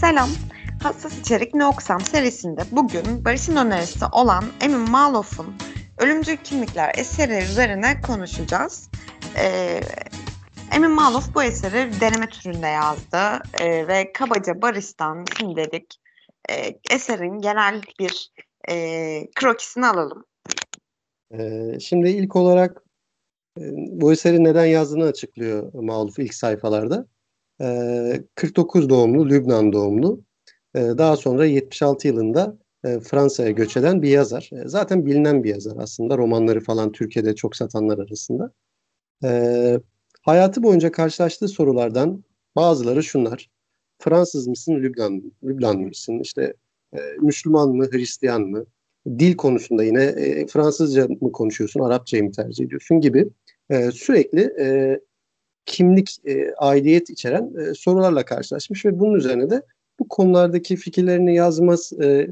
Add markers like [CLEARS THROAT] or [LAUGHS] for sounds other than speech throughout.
Selam. Hassas İçerik Ne Oksam serisinde bugün Barış'ın önerisi olan Emin Malof'un Ölümcül Kimlikler eseri üzerine konuşacağız. Ee, Emin Malof bu eseri deneme türünde yazdı ee, ve kabaca Barış'tan şimdi dedik e, eserin genel bir e, krokisini alalım. Ee, şimdi ilk olarak e, bu eseri neden yazdığını açıklıyor Maluf ilk sayfalarda. Ee, 49 doğumlu, Lübnan doğumlu. Ee, daha sonra 76 yılında e, Fransa'ya göç eden bir yazar. E, zaten bilinen bir yazar aslında. Romanları falan Türkiye'de çok satanlar arasında. Ee, hayatı boyunca karşılaştığı sorulardan bazıları şunlar. Fransız mısın, Lübnan, Lübnan mısın? İşte e, Müslüman mı, Hristiyan mı? Dil konusunda yine e, Fransızca mı konuşuyorsun, Arapçayı mı tercih ediyorsun gibi e, sürekli e, kimlik, e, aidiyet içeren e, sorularla karşılaşmış ve bunun üzerine de bu konulardaki fikirlerini yazmaz, e,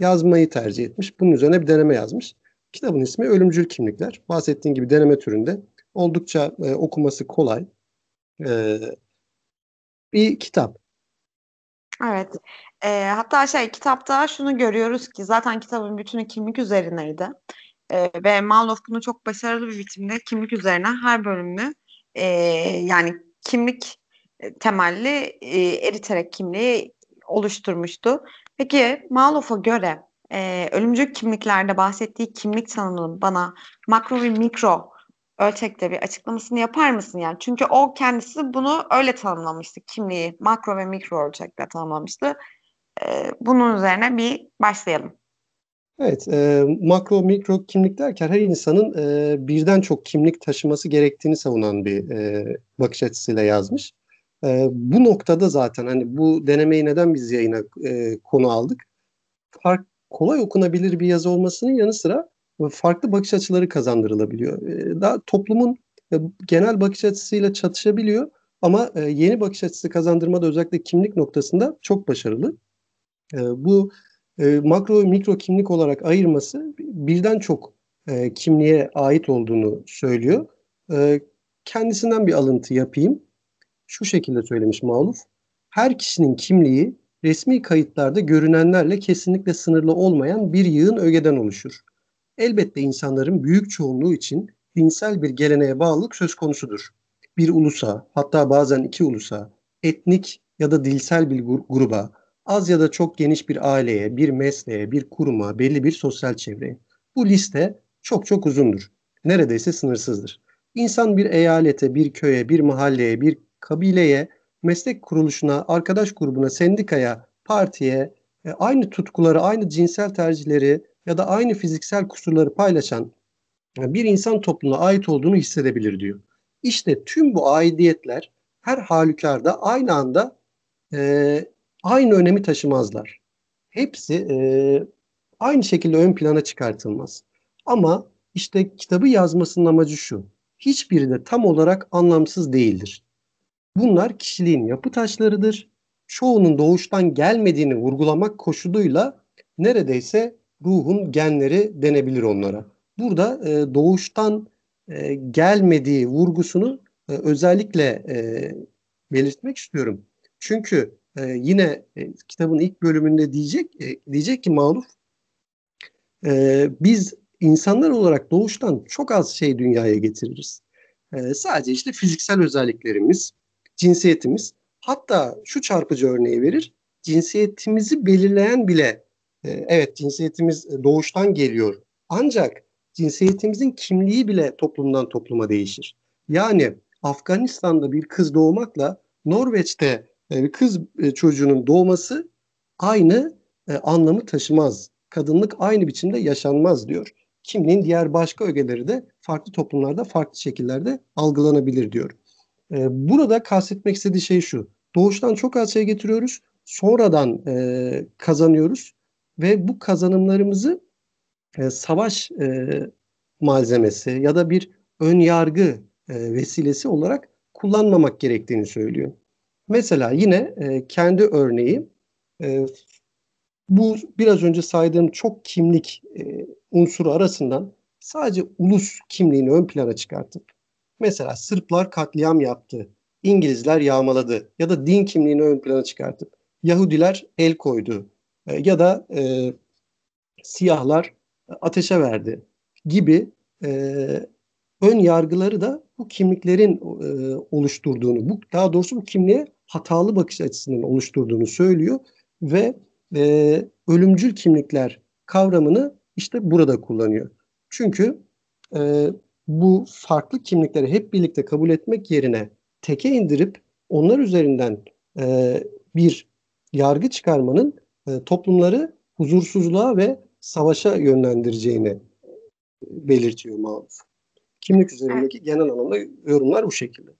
yazmayı tercih etmiş. Bunun üzerine bir deneme yazmış. Kitabın ismi Ölümcül Kimlikler. Bahsettiğim gibi deneme türünde oldukça e, okuması kolay e, bir kitap. Evet. E, hatta şey kitapta şunu görüyoruz ki zaten kitabın bütünü kimlik üzerineydi. E, ve Mallof bunu çok başarılı bir biçimde kimlik üzerine her bölümünü e, yani kimlik temelli e, eriterek kimliği oluşturmuştu. Peki Malof'a göre e, ölümcül kimliklerde bahsettiği kimlik tanımının bana makro ve mikro ölçekte bir açıklamasını yapar mısın yani? Çünkü o kendisi bunu öyle tanımlamıştı. Kimliği makro ve mikro ölçekte tanımlamıştı. Ee, bunun üzerine bir başlayalım. Evet, e, makro mikro kimlik derken her insanın e, birden çok kimlik taşıması gerektiğini savunan bir e, bakış açısıyla yazmış. E, bu noktada zaten hani bu denemeyi neden biz yayına e, konu aldık? Fark, kolay okunabilir bir yazı olmasının yanı sıra farklı bakış açıları kazandırılabiliyor. E, daha toplumun e, genel bakış açısıyla çatışabiliyor ama e, yeni bakış açısı kazandırmada özellikle kimlik noktasında çok başarılı. E, bu e, makro ve mikro kimlik olarak ayırması birden çok e, kimliğe ait olduğunu söylüyor. E, kendisinden bir alıntı yapayım. Şu şekilde söylemiş Maluf. Her kişinin kimliği resmi kayıtlarda görünenlerle kesinlikle sınırlı olmayan bir yığın ögeden oluşur. Elbette insanların büyük çoğunluğu için dinsel bir geleneğe bağlılık söz konusudur. Bir ulusa, hatta bazen iki ulusa, etnik ya da dilsel bir gruba, az ya da çok geniş bir aileye, bir mesleğe, bir kuruma, belli bir sosyal çevreye. Bu liste çok çok uzundur. Neredeyse sınırsızdır. İnsan bir eyalete, bir köye, bir mahalleye, bir kabileye, meslek kuruluşuna, arkadaş grubuna, sendikaya, partiye, e, aynı tutkuları, aynı cinsel tercihleri ya da aynı fiziksel kusurları paylaşan e, bir insan topluluğuna ait olduğunu hissedebilir diyor. İşte tüm bu aidiyetler her halükarda aynı anda e, aynı önemi taşımazlar. Hepsi e, aynı şekilde ön plana çıkartılmaz. Ama işte kitabı yazmasının amacı şu. Hiçbiri de tam olarak anlamsız değildir. Bunlar kişiliğin yapı taşlarıdır. Çoğunun doğuştan gelmediğini vurgulamak koşuluyla neredeyse ruhun genleri denebilir onlara. Burada e, doğuştan e, gelmediği vurgusunu e, özellikle e, belirtmek istiyorum. Çünkü e, yine e, kitabın ilk bölümünde diyecek e, diyecek ki Maluf e, biz insanlar olarak doğuştan çok az şey dünyaya getiririz. E, sadece işte fiziksel özelliklerimiz, cinsiyetimiz. Hatta şu çarpıcı örneği verir. Cinsiyetimizi belirleyen bile e, evet cinsiyetimiz doğuştan geliyor. Ancak cinsiyetimizin kimliği bile toplumdan topluma değişir. Yani Afganistan'da bir kız doğmakla Norveç'te bir kız e, çocuğunun doğması aynı e, anlamı taşımaz. Kadınlık aynı biçimde yaşanmaz diyor. Kimliğin diğer başka ögeleri de farklı toplumlarda farklı şekillerde algılanabilir diyor. Burada kastetmek istediği şey şu. Doğuştan çok az şey getiriyoruz. Sonradan kazanıyoruz. Ve bu kazanımlarımızı savaş malzemesi ya da bir ön yargı vesilesi olarak kullanmamak gerektiğini söylüyor. Mesela yine e, kendi örneği e, bu biraz önce saydığım çok kimlik e, unsuru arasından sadece ulus kimliğini ön plana çıkartıp mesela Sırplar katliam yaptı, İngilizler yağmaladı ya da din kimliğini ön plana çıkartıp Yahudiler el koydu e, ya da e, siyahlar ateşe verdi gibi e, ön yargıları da bu kimliklerin e, oluşturduğunu, bu daha doğrusu bu kimliğe hatalı bakış açısının oluşturduğunu söylüyor ve e, ölümcül kimlikler kavramını işte burada kullanıyor. Çünkü e, bu farklı kimlikleri hep birlikte kabul etmek yerine teke indirip onlar üzerinden e, bir yargı çıkarmanın e, toplumları huzursuzluğa ve savaşa yönlendireceğini belirtiyor Maluf. Kimlik üzerindeki evet. genel anlamda yorumlar bu şekilde.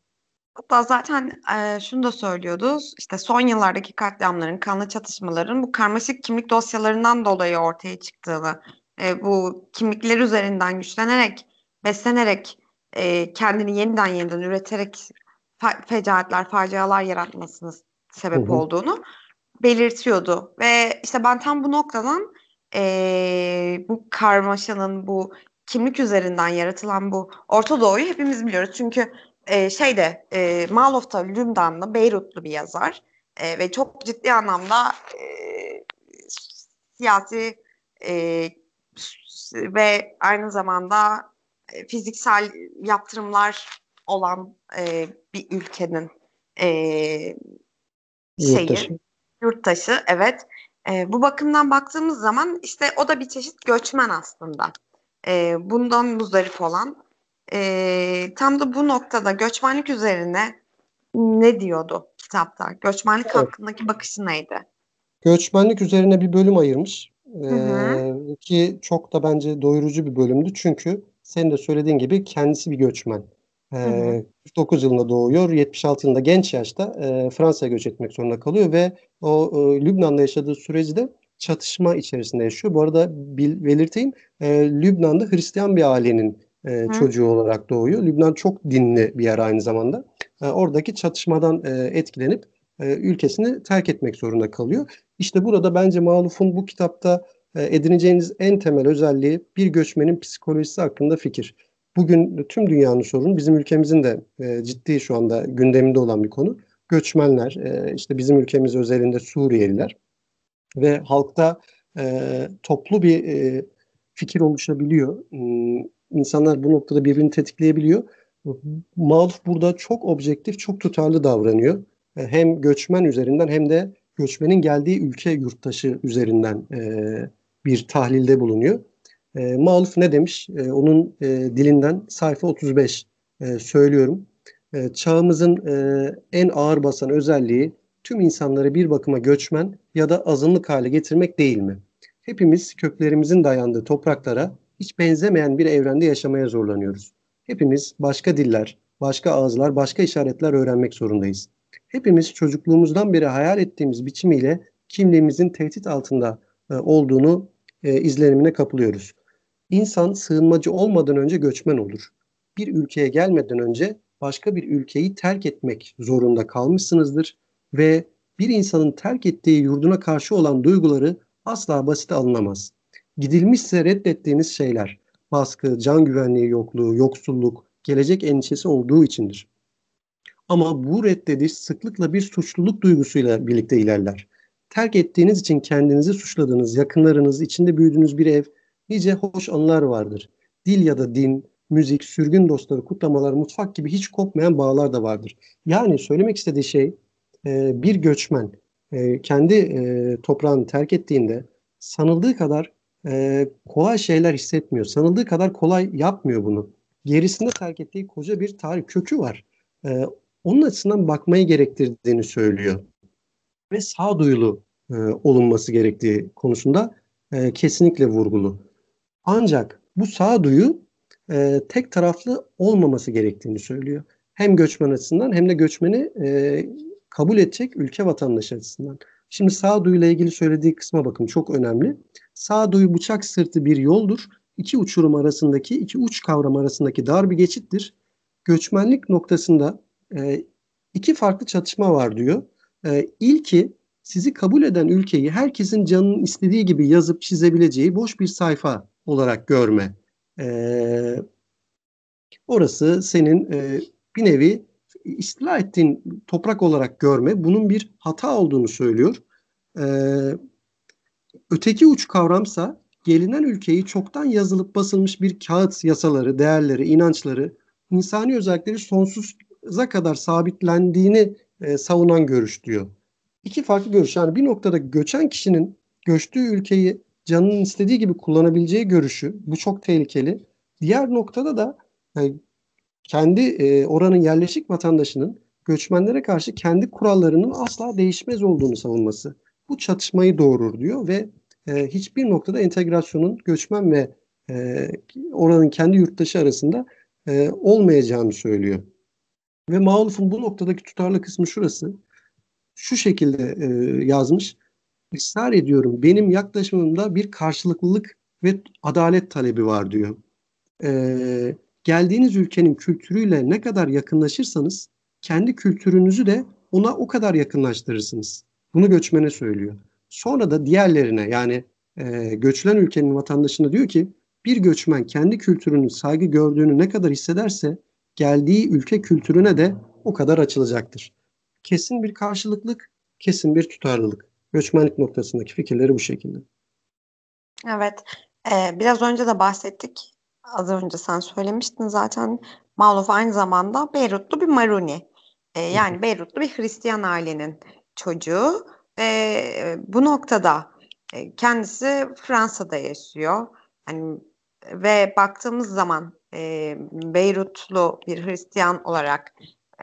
Hatta zaten e, şunu da söylüyordu. İşte son yıllardaki katliamların, kanlı çatışmaların bu karmaşık kimlik dosyalarından dolayı ortaya çıktığını, e, bu kimlikler üzerinden güçlenerek, beslenerek, e, kendini yeniden yeniden üreterek fa- fecaatler, facialar yaratmasını sebep hı hı. olduğunu belirtiyordu. Ve işte ben tam bu noktadan e, bu karmaşanın, bu kimlik üzerinden yaratılan bu Orta Doğu'yu hepimiz biliyoruz. Çünkü e, şeyde e, Malov da Lübnanlı, Beyrutlu bir yazar e, ve çok ciddi anlamda e, siyasi e, ve aynı zamanda e, fiziksel yaptırımlar olan e, bir ülkenin e, şeyi yurttaşı. yurttaşı evet. E, bu bakımdan baktığımız zaman işte o da bir çeşit göçmen aslında. E, bundan muzdarip olan e, tam da bu noktada göçmenlik üzerine ne diyordu kitapta? Göçmenlik evet. hakkındaki bakışı neydi? Göçmenlik üzerine bir bölüm ayırmış. Ee, ki çok da bence doyurucu bir bölümdü. Çünkü senin de söylediğin gibi kendisi bir göçmen. Ee, 49 yılında doğuyor. 76 yılında genç yaşta e, Fransa'ya göç etmek zorunda kalıyor ve o e, Lübnan'da yaşadığı süreci de çatışma içerisinde yaşıyor. Bu arada bil, belirteyim e, Lübnan'da Hristiyan bir ailenin e, çocuğu olarak doğuyor. Lübnan çok dinli bir yer aynı zamanda. E, oradaki çatışmadan e, etkilenip e, ülkesini terk etmek zorunda kalıyor. İşte burada bence Maluf'un bu kitapta e, edineceğiniz en temel özelliği bir göçmenin psikolojisi hakkında fikir. Bugün tüm dünyanın sorunu bizim ülkemizin de e, ciddi şu anda gündeminde olan bir konu. Göçmenler, e, işte bizim ülkemiz özelinde Suriyeliler ve halkta e, toplu bir e, fikir oluşabiliyor. İnsanlar bu noktada birbirini tetikleyebiliyor. Maluf burada çok objektif, çok tutarlı davranıyor. E, hem göçmen üzerinden hem de göçmenin geldiği ülke yurttaşı üzerinden e, bir tahlilde bulunuyor. E, Maluf ne demiş? E, onun e, dilinden sayfa 35 e, söylüyorum. E, çağımızın e, en ağır basan özelliği tüm insanları bir bakıma göçmen ya da azınlık hale getirmek değil mi? Hepimiz köklerimizin dayandığı topraklara hiç benzemeyen bir evrende yaşamaya zorlanıyoruz. Hepimiz başka diller, başka ağızlar, başka işaretler öğrenmek zorundayız. Hepimiz çocukluğumuzdan beri hayal ettiğimiz biçimiyle kimliğimizin tehdit altında e, olduğunu e, izlenimine kapılıyoruz. İnsan sığınmacı olmadan önce göçmen olur. Bir ülkeye gelmeden önce başka bir ülkeyi terk etmek zorunda kalmışsınızdır ve bir insanın terk ettiği yurduna karşı olan duyguları asla basite alınamaz. Gidilmişse reddettiğiniz şeyler, baskı, can güvenliği yokluğu, yoksulluk, gelecek endişesi olduğu içindir. Ama bu reddediş sıklıkla bir suçluluk duygusuyla birlikte ilerler. Terk ettiğiniz için kendinizi suçladığınız, yakınlarınız, içinde büyüdüğünüz bir ev, nice hoş anılar vardır. Dil ya da din, müzik, sürgün dostları, kutlamalar, mutfak gibi hiç kopmayan bağlar da vardır. Yani söylemek istediği şey e, bir göçmen e, kendi e, toprağını terk ettiğinde sanıldığı kadar e, kolay şeyler hissetmiyor. Sanıldığı kadar kolay yapmıyor bunu. Gerisinde terk ettiği koca bir tarih kökü var. E, onun açısından bakmayı gerektirdiğini söylüyor. Ve sağduyulu e, olunması gerektiği konusunda e, kesinlikle vurgulu. Ancak bu sağduyu e, tek taraflı olmaması gerektiğini söylüyor. Hem göçmen açısından hem de göçmeni e, kabul edecek ülke vatandaşı açısından. Şimdi sağduyuyla ilgili söylediği kısma bakın çok önemli. Sağduyu bıçak sırtı bir yoldur. İki uçurum arasındaki, iki uç kavram arasındaki dar bir geçittir. Göçmenlik noktasında e, iki farklı çatışma var diyor. E, ilki sizi kabul eden ülkeyi herkesin canının istediği gibi yazıp çizebileceği boş bir sayfa olarak görme. E, orası senin e, bir nevi istila ettiğin toprak olarak görme. Bunun bir hata olduğunu söylüyor. E, öteki uç kavramsa gelinen ülkeyi çoktan yazılıp basılmış bir kağıt yasaları, değerleri, inançları, insani özellikleri sonsuza kadar sabitlendiğini e, savunan görüş diyor. İki farklı görüş. Yani bir noktada göçen kişinin göçtüğü ülkeyi canının istediği gibi kullanabileceği görüşü. Bu çok tehlikeli. Diğer noktada da yani kendi e, oranın yerleşik vatandaşının göçmenlere karşı kendi kurallarının asla değişmez olduğunu savunması. Bu çatışmayı doğurur diyor ve e, hiçbir noktada entegrasyonun göçmen ve e, oranın kendi yurttaşı arasında e, olmayacağını söylüyor. Ve Mauluf'un bu noktadaki tutarlı kısmı şurası. Şu şekilde e, yazmış. Israr ediyorum benim yaklaşımımda bir karşılıklılık ve adalet talebi var diyor. E, geldiğiniz ülkenin kültürüyle ne kadar yakınlaşırsanız kendi kültürünüzü de ona o kadar yakınlaştırırsınız. Bunu göçmene söylüyor. Sonra da diğerlerine yani e, göçlen ülkenin vatandaşına diyor ki bir göçmen kendi kültürünün saygı gördüğünü ne kadar hissederse geldiği ülke kültürüne de o kadar açılacaktır. Kesin bir karşılıklık, kesin bir tutarlılık. Göçmenlik noktasındaki fikirleri bu şekilde. Evet. Ee, biraz önce de bahsettik. Az önce sen söylemiştin zaten. Maluf aynı zamanda Beyrutlu bir Maruni. Ee, yani Beyrutlu bir Hristiyan ailenin çocuğu. Ee, bu noktada e, kendisi Fransa'da yaşıyor. Hani ve baktığımız zaman e, Beyrutlu bir Hristiyan olarak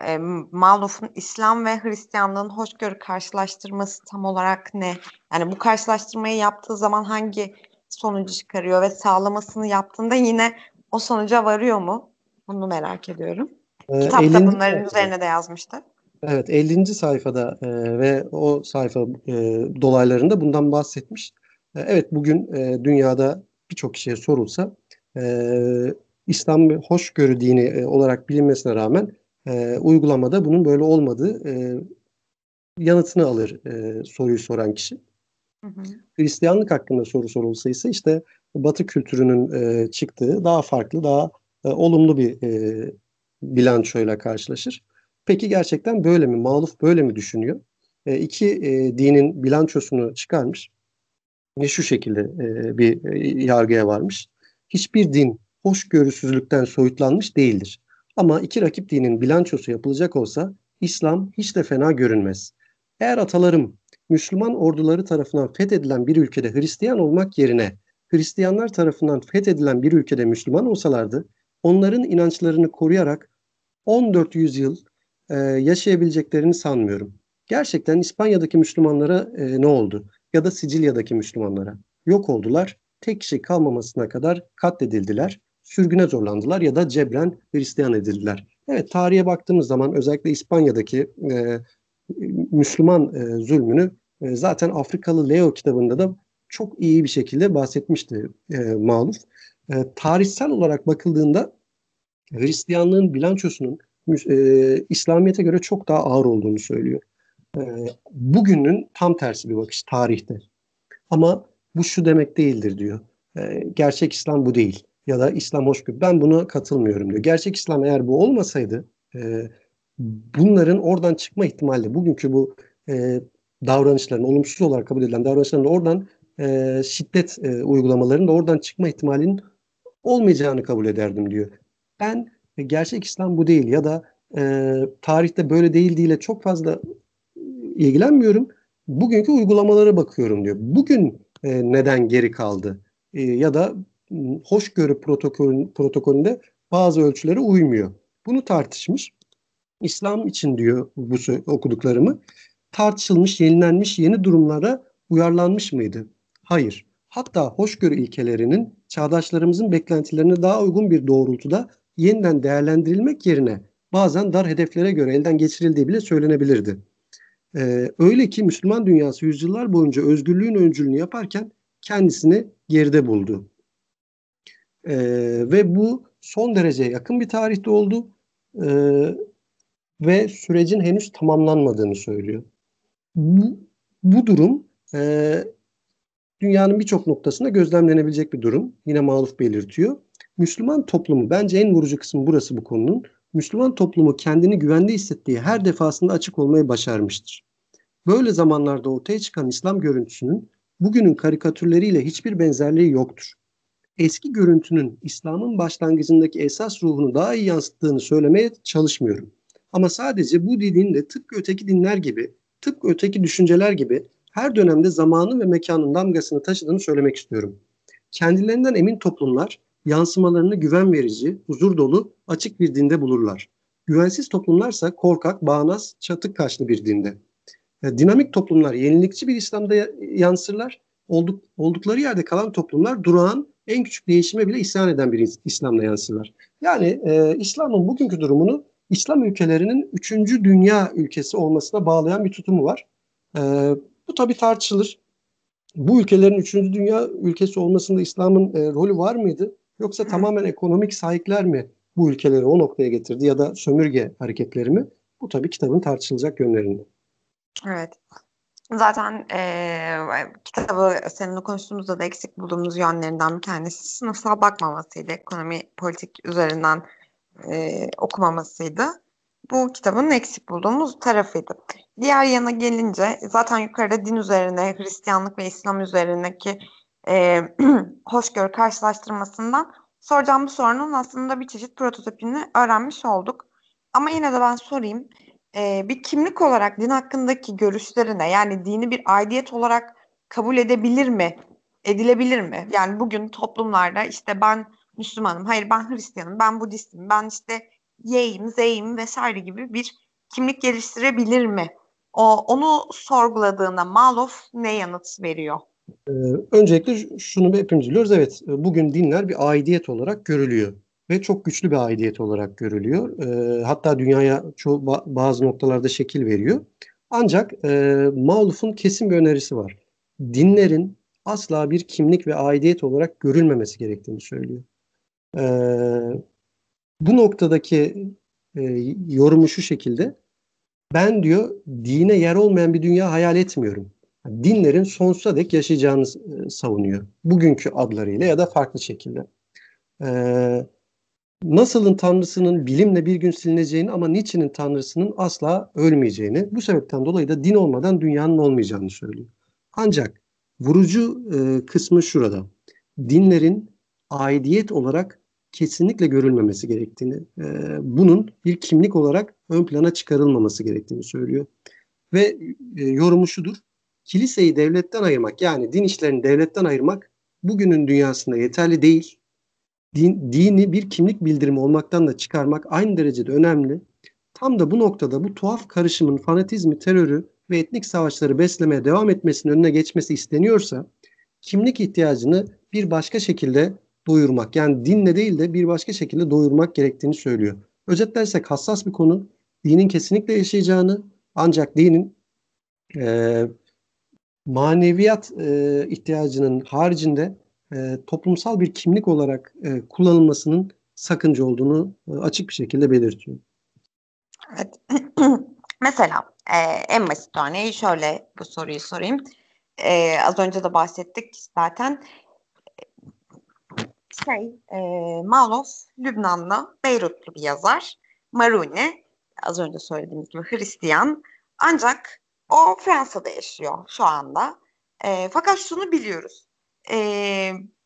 e, Maluf'un İslam ve Hristiyanlığın hoşgörü karşılaştırması tam olarak ne? Yani bu karşılaştırmayı yaptığı zaman hangi sonucu çıkarıyor ve sağlamasını yaptığında yine o sonuca varıyor mu? Bunu merak ediyorum. Ee, Kitapta bunların üzerine de yazmıştı. Evet 50. sayfada e, ve o sayfa e, dolaylarında bundan bahsetmiş. E, evet bugün e, dünyada birçok kişiye sorulsa e, İslam hoşgörü dini e, olarak bilinmesine rağmen e, uygulamada bunun böyle olmadığı e, yanıtını alır e, soruyu soran kişi. Hı hı. Hristiyanlık hakkında soru sorulsa ise işte Batı kültürünün e, çıktığı daha farklı, daha e, olumlu bir e, bilançoyla karşılaşır. Peki gerçekten böyle mi? Maluf böyle mi düşünüyor? E, iki e, dinin bilançosunu çıkarmış ve şu şekilde e, bir e, yargıya varmış. Hiçbir din hoşgörüsüzlükten soyutlanmış değildir. Ama iki rakip dinin bilançosu yapılacak olsa İslam hiç de fena görünmez. Eğer atalarım Müslüman orduları tarafından fethedilen bir ülkede Hristiyan olmak yerine Hristiyanlar tarafından fethedilen bir ülkede Müslüman olsalardı, onların inançlarını koruyarak 14 yüzyıl e, yaşayabileceklerini sanmıyorum. Gerçekten İspanya'daki Müslümanlara e, ne oldu? Ya da Sicilya'daki Müslümanlara. Yok oldular, tek kişi kalmamasına kadar katledildiler, sürgüne zorlandılar ya da cebren Hristiyan edildiler. Evet tarihe baktığımız zaman özellikle İspanya'daki e, Müslüman e, zulmünü e, zaten Afrikalı Leo kitabında da çok iyi bir şekilde bahsetmişti e, Maluf. E, tarihsel olarak bakıldığında Hristiyanlığın bilançosunun e, İslamiyet'e göre çok daha ağır olduğunu söylüyor. E, bugünün tam tersi bir bakış tarihte. Ama bu şu demek değildir diyor. E, gerçek İslam bu değil. Ya da İslam hoşgörü. Ben buna katılmıyorum diyor. Gerçek İslam eğer bu olmasaydı e, bunların oradan çıkma ihtimali bugünkü bu e, davranışların olumsuz olarak kabul edilen davranışların oradan e, şiddet e, uygulamalarının da oradan çıkma ihtimalinin olmayacağını kabul ederdim diyor. Ben gerçek İslam bu değil ya da e, tarihte böyle değildiğiyle çok fazla ilgilenmiyorum. Bugünkü uygulamalara bakıyorum diyor. Bugün e, neden geri kaldı? E, ya da hoşgörü protokolün, protokolünde bazı ölçülere uymuyor. Bunu tartışmış. İslam için diyor bu okuduklarımı tartışılmış, yenilenmiş yeni durumlara uyarlanmış mıydı? Hayır. Hatta hoşgörü ilkelerinin çağdaşlarımızın beklentilerine daha uygun bir doğrultuda yeniden değerlendirilmek yerine bazen dar hedeflere göre elden geçirildiği bile söylenebilirdi. Ee, öyle ki Müslüman dünyası yüzyıllar boyunca özgürlüğün öncülüğünü yaparken kendisini geride buldu. Ee, ve bu son derece yakın bir tarihte oldu ee, ve sürecin henüz tamamlanmadığını söylüyor. Bu, bu durum e, dünyanın birçok noktasında gözlemlenebilecek bir durum. Yine Maluf belirtiyor. Müslüman toplumu bence en vurucu kısmı burası bu konunun. Müslüman toplumu kendini güvende hissettiği her defasında açık olmayı başarmıştır. Böyle zamanlarda ortaya çıkan İslam görüntüsünün bugünün karikatürleriyle hiçbir benzerliği yoktur. Eski görüntünün İslam'ın başlangıcındaki esas ruhunu daha iyi yansıttığını söylemeye çalışmıyorum. Ama sadece bu dinin de tıpkı öteki dinler gibi, tıpkı öteki düşünceler gibi her dönemde zamanı ve mekanın damgasını taşıdığını söylemek istiyorum. Kendilerinden emin toplumlar yansımalarını güven verici, huzur dolu, açık bir dinde bulurlar. Güvensiz toplumlarsa korkak, bağnaz, çatık kaşlı bir dinde. Yani dinamik toplumlar yenilikçi bir İslam'da yansırlar. Olduk, oldukları yerde kalan toplumlar durağan, en küçük değişime bile isyan eden bir İslam'da yansırlar. Yani e, İslam'ın bugünkü durumunu İslam ülkelerinin üçüncü dünya ülkesi olmasına bağlayan bir tutumu var. E, bu tabii tartışılır. Bu ülkelerin üçüncü dünya ülkesi olmasında İslam'ın e, rolü var mıydı? Yoksa tamamen ekonomik sahipler mi bu ülkeleri o noktaya getirdi ya da sömürge hareketleri mi? Bu tabii kitabın tartışılacak yönlerinde. Evet. Zaten e, kitabı seninle konuştuğumuzda da eksik bulduğumuz yönlerinden bir tanesi sınıfsal bakmamasıydı. Ekonomi politik üzerinden e, okumamasıydı. Bu kitabın eksik bulduğumuz tarafıydı. Diğer yana gelince zaten yukarıda din üzerine, Hristiyanlık ve İslam üzerindeki e, [CLEARS THROAT] hoşgörü karşılaştırmasından soracağım bu sorunun aslında bir çeşit prototipini öğrenmiş olduk. Ama yine de ben sorayım. E, bir kimlik olarak din hakkındaki görüşlerine yani dini bir aidiyet olarak kabul edebilir mi? Edilebilir mi? Yani bugün toplumlarda işte ben Müslümanım, hayır ben Hristiyanım, ben Budistim, ben işte Y'yim, Z'yim vesaire gibi bir kimlik geliştirebilir mi? O, onu sorguladığında Malof ne yanıt veriyor? Ee, öncelikle şunu hepimiz biliyoruz. Evet, bugün dinler bir aidiyet olarak görülüyor ve çok güçlü bir aidiyet olarak görülüyor. Ee, hatta dünyaya çoğu bazı noktalarda şekil veriyor. Ancak e, Maluf'un kesin bir önerisi var. Dinlerin asla bir kimlik ve aidiyet olarak görülmemesi gerektiğini söylüyor. Ee, bu noktadaki e, yorumu şu şekilde. Ben diyor dine yer olmayan bir dünya hayal etmiyorum. Dinlerin sonsuza dek yaşayacağını e, savunuyor. Bugünkü adlarıyla ya da farklı şekilde. Ee, nasılın tanrısının bilimle bir gün silineceğini ama niçinin tanrısının asla ölmeyeceğini, bu sebepten dolayı da din olmadan dünyanın olmayacağını söylüyor. Ancak vurucu e, kısmı şurada. Dinlerin aidiyet olarak kesinlikle görülmemesi gerektiğini, e, bunun bir kimlik olarak ön plana çıkarılmaması gerektiğini söylüyor. Ve e, yorumu şudur, kiliseyi devletten ayırmak yani din işlerini devletten ayırmak bugünün dünyasında yeterli değil. Din, dini bir kimlik bildirimi olmaktan da çıkarmak aynı derecede önemli. Tam da bu noktada bu tuhaf karışımın fanatizmi, terörü ve etnik savaşları beslemeye devam etmesinin önüne geçmesi isteniyorsa kimlik ihtiyacını bir başka şekilde doyurmak. Yani dinle değil de bir başka şekilde doyurmak gerektiğini söylüyor. Özetlersek hassas bir konu. Dinin kesinlikle yaşayacağını ancak dinin e, maneviyat e, ihtiyacının haricinde e, toplumsal bir kimlik olarak e, kullanılmasının sakınca olduğunu e, açık bir şekilde belirtiyor. Evet. [CLEARS THROAT] Mesela e, en basit örneği şöyle bu soruyu sorayım. E, az önce de bahsettik zaten şey, e, Malof Lübnanlı, Beyrutlu bir yazar. Maruni, az önce söylediğimiz gibi Hristiyan. Ancak o Fransa'da yaşıyor şu anda. E, fakat şunu biliyoruz. E,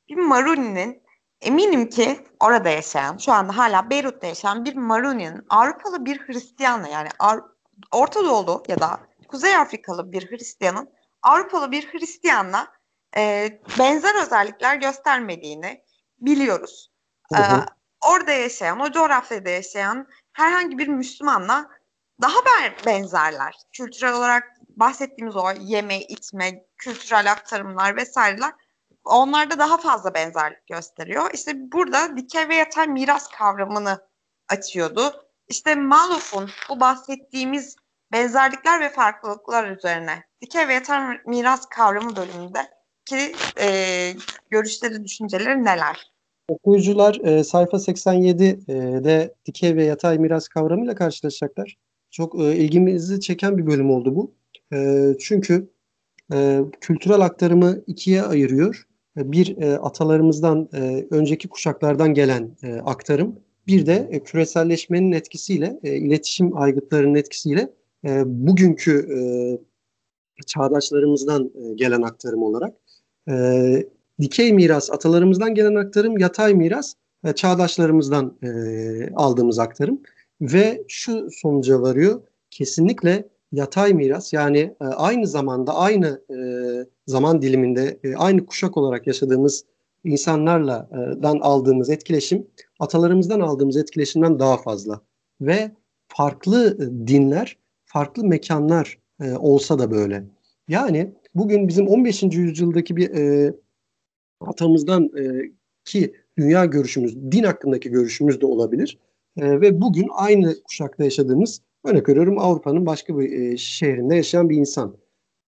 bir Maruni'nin eminim ki orada yaşayan, şu anda hala Beyrut'ta yaşayan bir Maruni'nin Avrupalı bir Hristiyanla yani Orta Doğulu ya da Kuzey Afrikalı bir Hristiyanın Avrupalı bir Hristiyanla e, benzer özellikler göstermediğini biliyoruz. Hı hı. Ee, orada yaşayan, o coğrafyada yaşayan herhangi bir Müslümanla daha benzerler. Kültürel olarak bahsettiğimiz o yeme, içme, kültürel aktarımlar vesaireler onlarda daha fazla benzerlik gösteriyor. İşte burada dikey ve yatay miras kavramını açıyordu. İşte Malof'un bu bahsettiğimiz benzerlikler ve farklılıklar üzerine dikey ve yatay miras kavramı bölümünde ki e, görüşleri, düşünceleri neler? Okuyucular e, sayfa 87'de dikey ve yatay miras kavramıyla karşılaşacaklar. Çok e, ilgimizi çeken bir bölüm oldu bu. E, çünkü e, kültürel aktarımı ikiye ayırıyor. E, bir e, atalarımızdan, e, önceki kuşaklardan gelen e, aktarım. Bir de e, küreselleşmenin etkisiyle, e, iletişim aygıtlarının etkisiyle e, bugünkü e, çağdaşlarımızdan e, gelen aktarım olarak. E, dikey miras atalarımızdan gelen aktarım, yatay miras e, çağdaşlarımızdan e, aldığımız aktarım ve şu sonuca varıyor. Kesinlikle yatay miras yani e, aynı zamanda aynı e, zaman diliminde e, aynı kuşak olarak yaşadığımız insanlarla dan aldığımız etkileşim atalarımızdan aldığımız etkileşimden daha fazla ve farklı dinler, farklı mekanlar olsa da böyle. Yani bugün bizim 15. yüzyıldaki bir atamızdan ki dünya görüşümüz, din hakkındaki görüşümüz de olabilir. E, ve bugün aynı kuşakta yaşadığımız, örnek veriyorum Avrupa'nın başka bir e, şehrinde yaşayan bir insan.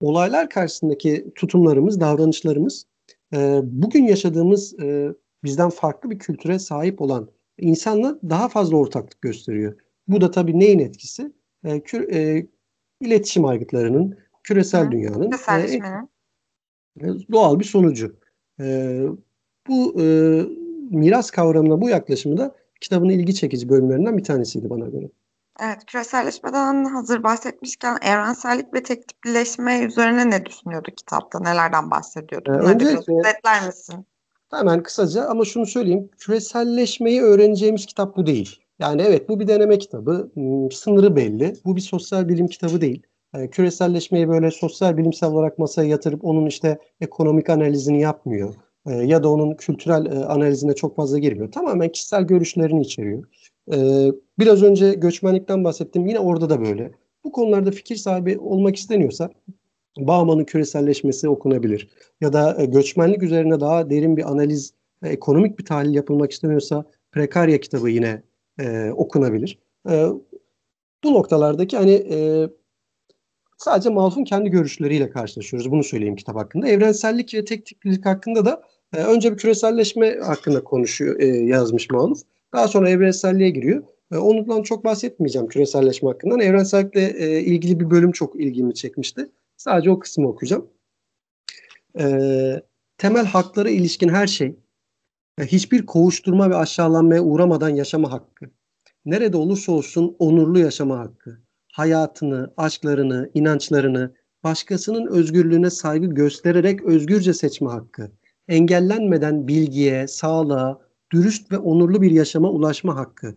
Olaylar karşısındaki tutumlarımız, davranışlarımız e, bugün yaşadığımız e, bizden farklı bir kültüre sahip olan insanla daha fazla ortaklık gösteriyor. Bu da tabii neyin etkisi? E, kür, e, iletişim aygıtlarının, küresel Hı, dünyanın e, doğal bir sonucu. E, bu e, miras kavramına bu yaklaşımı da kitabın ilgi çekici bölümlerinden bir tanesiydi bana göre. Evet, küreselleşmeden hazır bahsetmişken evrensellik ve tek tiplileşme üzerine ne düşünüyordu kitapta? Nelerden bahsediyordu? Ee, öncelikle özetler misin? Hemen kısaca ama şunu söyleyeyim. Küreselleşmeyi öğreneceğimiz kitap bu değil. Yani evet bu bir deneme kitabı. Hmm, sınırı belli. Bu bir sosyal bilim kitabı değil. Yani küreselleşmeyi böyle sosyal bilimsel olarak masaya yatırıp onun işte ekonomik analizini yapmıyor. E, ya da onun kültürel e, analizine çok fazla girmiyor. Tamamen kişisel görüşlerini içeriyor. E, biraz önce göçmenlikten bahsettim. Yine orada da böyle. Bu konularda fikir sahibi olmak isteniyorsa Bauman'ın küreselleşmesi okunabilir. Ya da göçmenlik üzerine daha derin bir analiz, ekonomik bir tahlil yapılmak isteniyorsa Prekarya kitabı yine e, okunabilir. E, bu noktalardaki hani e, sadece Malthus'un kendi görüşleriyle karşılaşıyoruz. Bunu söyleyeyim kitap hakkında. Evrensellik ve tek tiplilik hakkında da e, önce bir küreselleşme hakkında konuşuyor, e, yazmış Malthus. Daha sonra evrenselliğe giriyor. E, ondan çok bahsetmeyeceğim küreselleşme hakkında. Evrensellikle e, ilgili bir bölüm çok ilgimi çekmişti. Sadece o kısmı okuyacağım. E, temel haklara ilişkin her şey, e, hiçbir kovuşturma ve aşağılanmaya uğramadan yaşama hakkı, nerede olursa olsun onurlu yaşama hakkı, hayatını, aşklarını, inançlarını başkasının özgürlüğüne saygı göstererek özgürce seçme hakkı, engellenmeden bilgiye, sağlığa, dürüst ve onurlu bir yaşama ulaşma hakkı.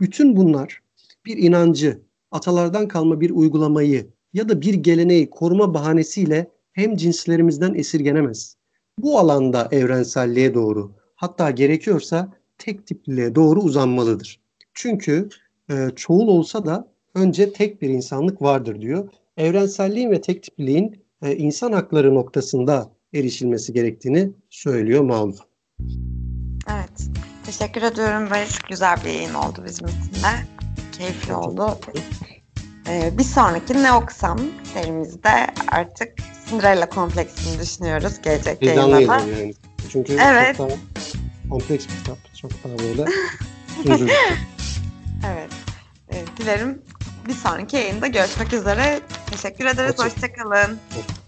Bütün bunlar bir inancı, atalardan kalma bir uygulamayı ya da bir geleneği koruma bahanesiyle hem cinslerimizden esirgenemez. Bu alanda evrenselliğe doğru, hatta gerekiyorsa tek tipliliğe doğru uzanmalıdır. Çünkü e, çoğul olsa da önce tek bir insanlık vardır diyor. Evrenselliğin ve tek tipliliğin e, insan hakları noktasında erişilmesi gerektiğini söylüyor Mağlup. Evet. Teşekkür ediyorum Barış. Güzel bir yayın oldu bizim için de. Keyifli oldu. Ee, bir sonraki ne okusam serimizde artık Cinderella kompleksini düşünüyoruz gelecek yayınlarda. Yani. Çünkü evet. çok daha kompleks bir kitap. Çok daha böyle [LAUGHS] Evet. Ee, dilerim bir sonraki yayında görüşmek üzere. Teşekkür ederiz. Hoşçakalın. Hoşça